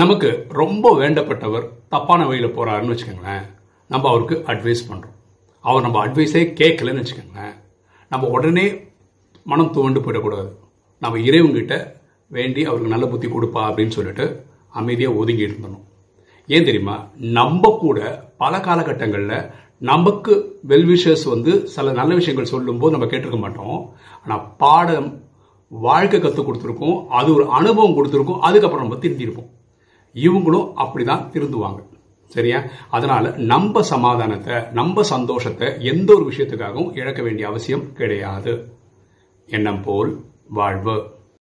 நமக்கு ரொம்ப வேண்டப்பட்டவர் தப்பான வழியில் போகிறாருன்னு வச்சுக்கோங்களேன் நம்ம அவருக்கு அட்வைஸ் பண்ணுறோம் அவர் நம்ம அட்வைஸே கேட்கலன்னு வச்சுக்கோங்களேன் நம்ம உடனே மனம் துவண்டு போயிடக்கூடாது. நம்ம இறைவங்கிட்ட வேண்டி அவருக்கு நல்ல புத்தி கொடுப்பா அப்படின்னு சொல்லிட்டு அமைதியாக ஒதுங்கி இருந்தணும் ஏன் தெரியுமா? நம்ம கூட பல காலகட்டங்களில் நமக்கு வெல்விஷர்ஸ் வந்து சில நல்ல விஷயங்கள் சொல்லும்போது நம்ம கேட்டிருக்க மாட்டோம். ஆனால் பாடம் வாழ்க்கை கற்றுக் கொடுத்துருக்கோம் அது ஒரு அனுபவம் கொடுத்துருக்கோம் அதுக்கப்புறம் நம்ம திருந்திருப்போம். இவங்களும் அப்படிதான் திருந்துவாங்க. சரியா? அதனால நம்ம சமாதானத்தை நம்ம சந்தோஷத்தை எந்த ஒரு விஷயத்துக்காகவும் இழக்க வேண்டிய அவசியம் கிடையாது. எண்ணம் போல் வாழ்வு.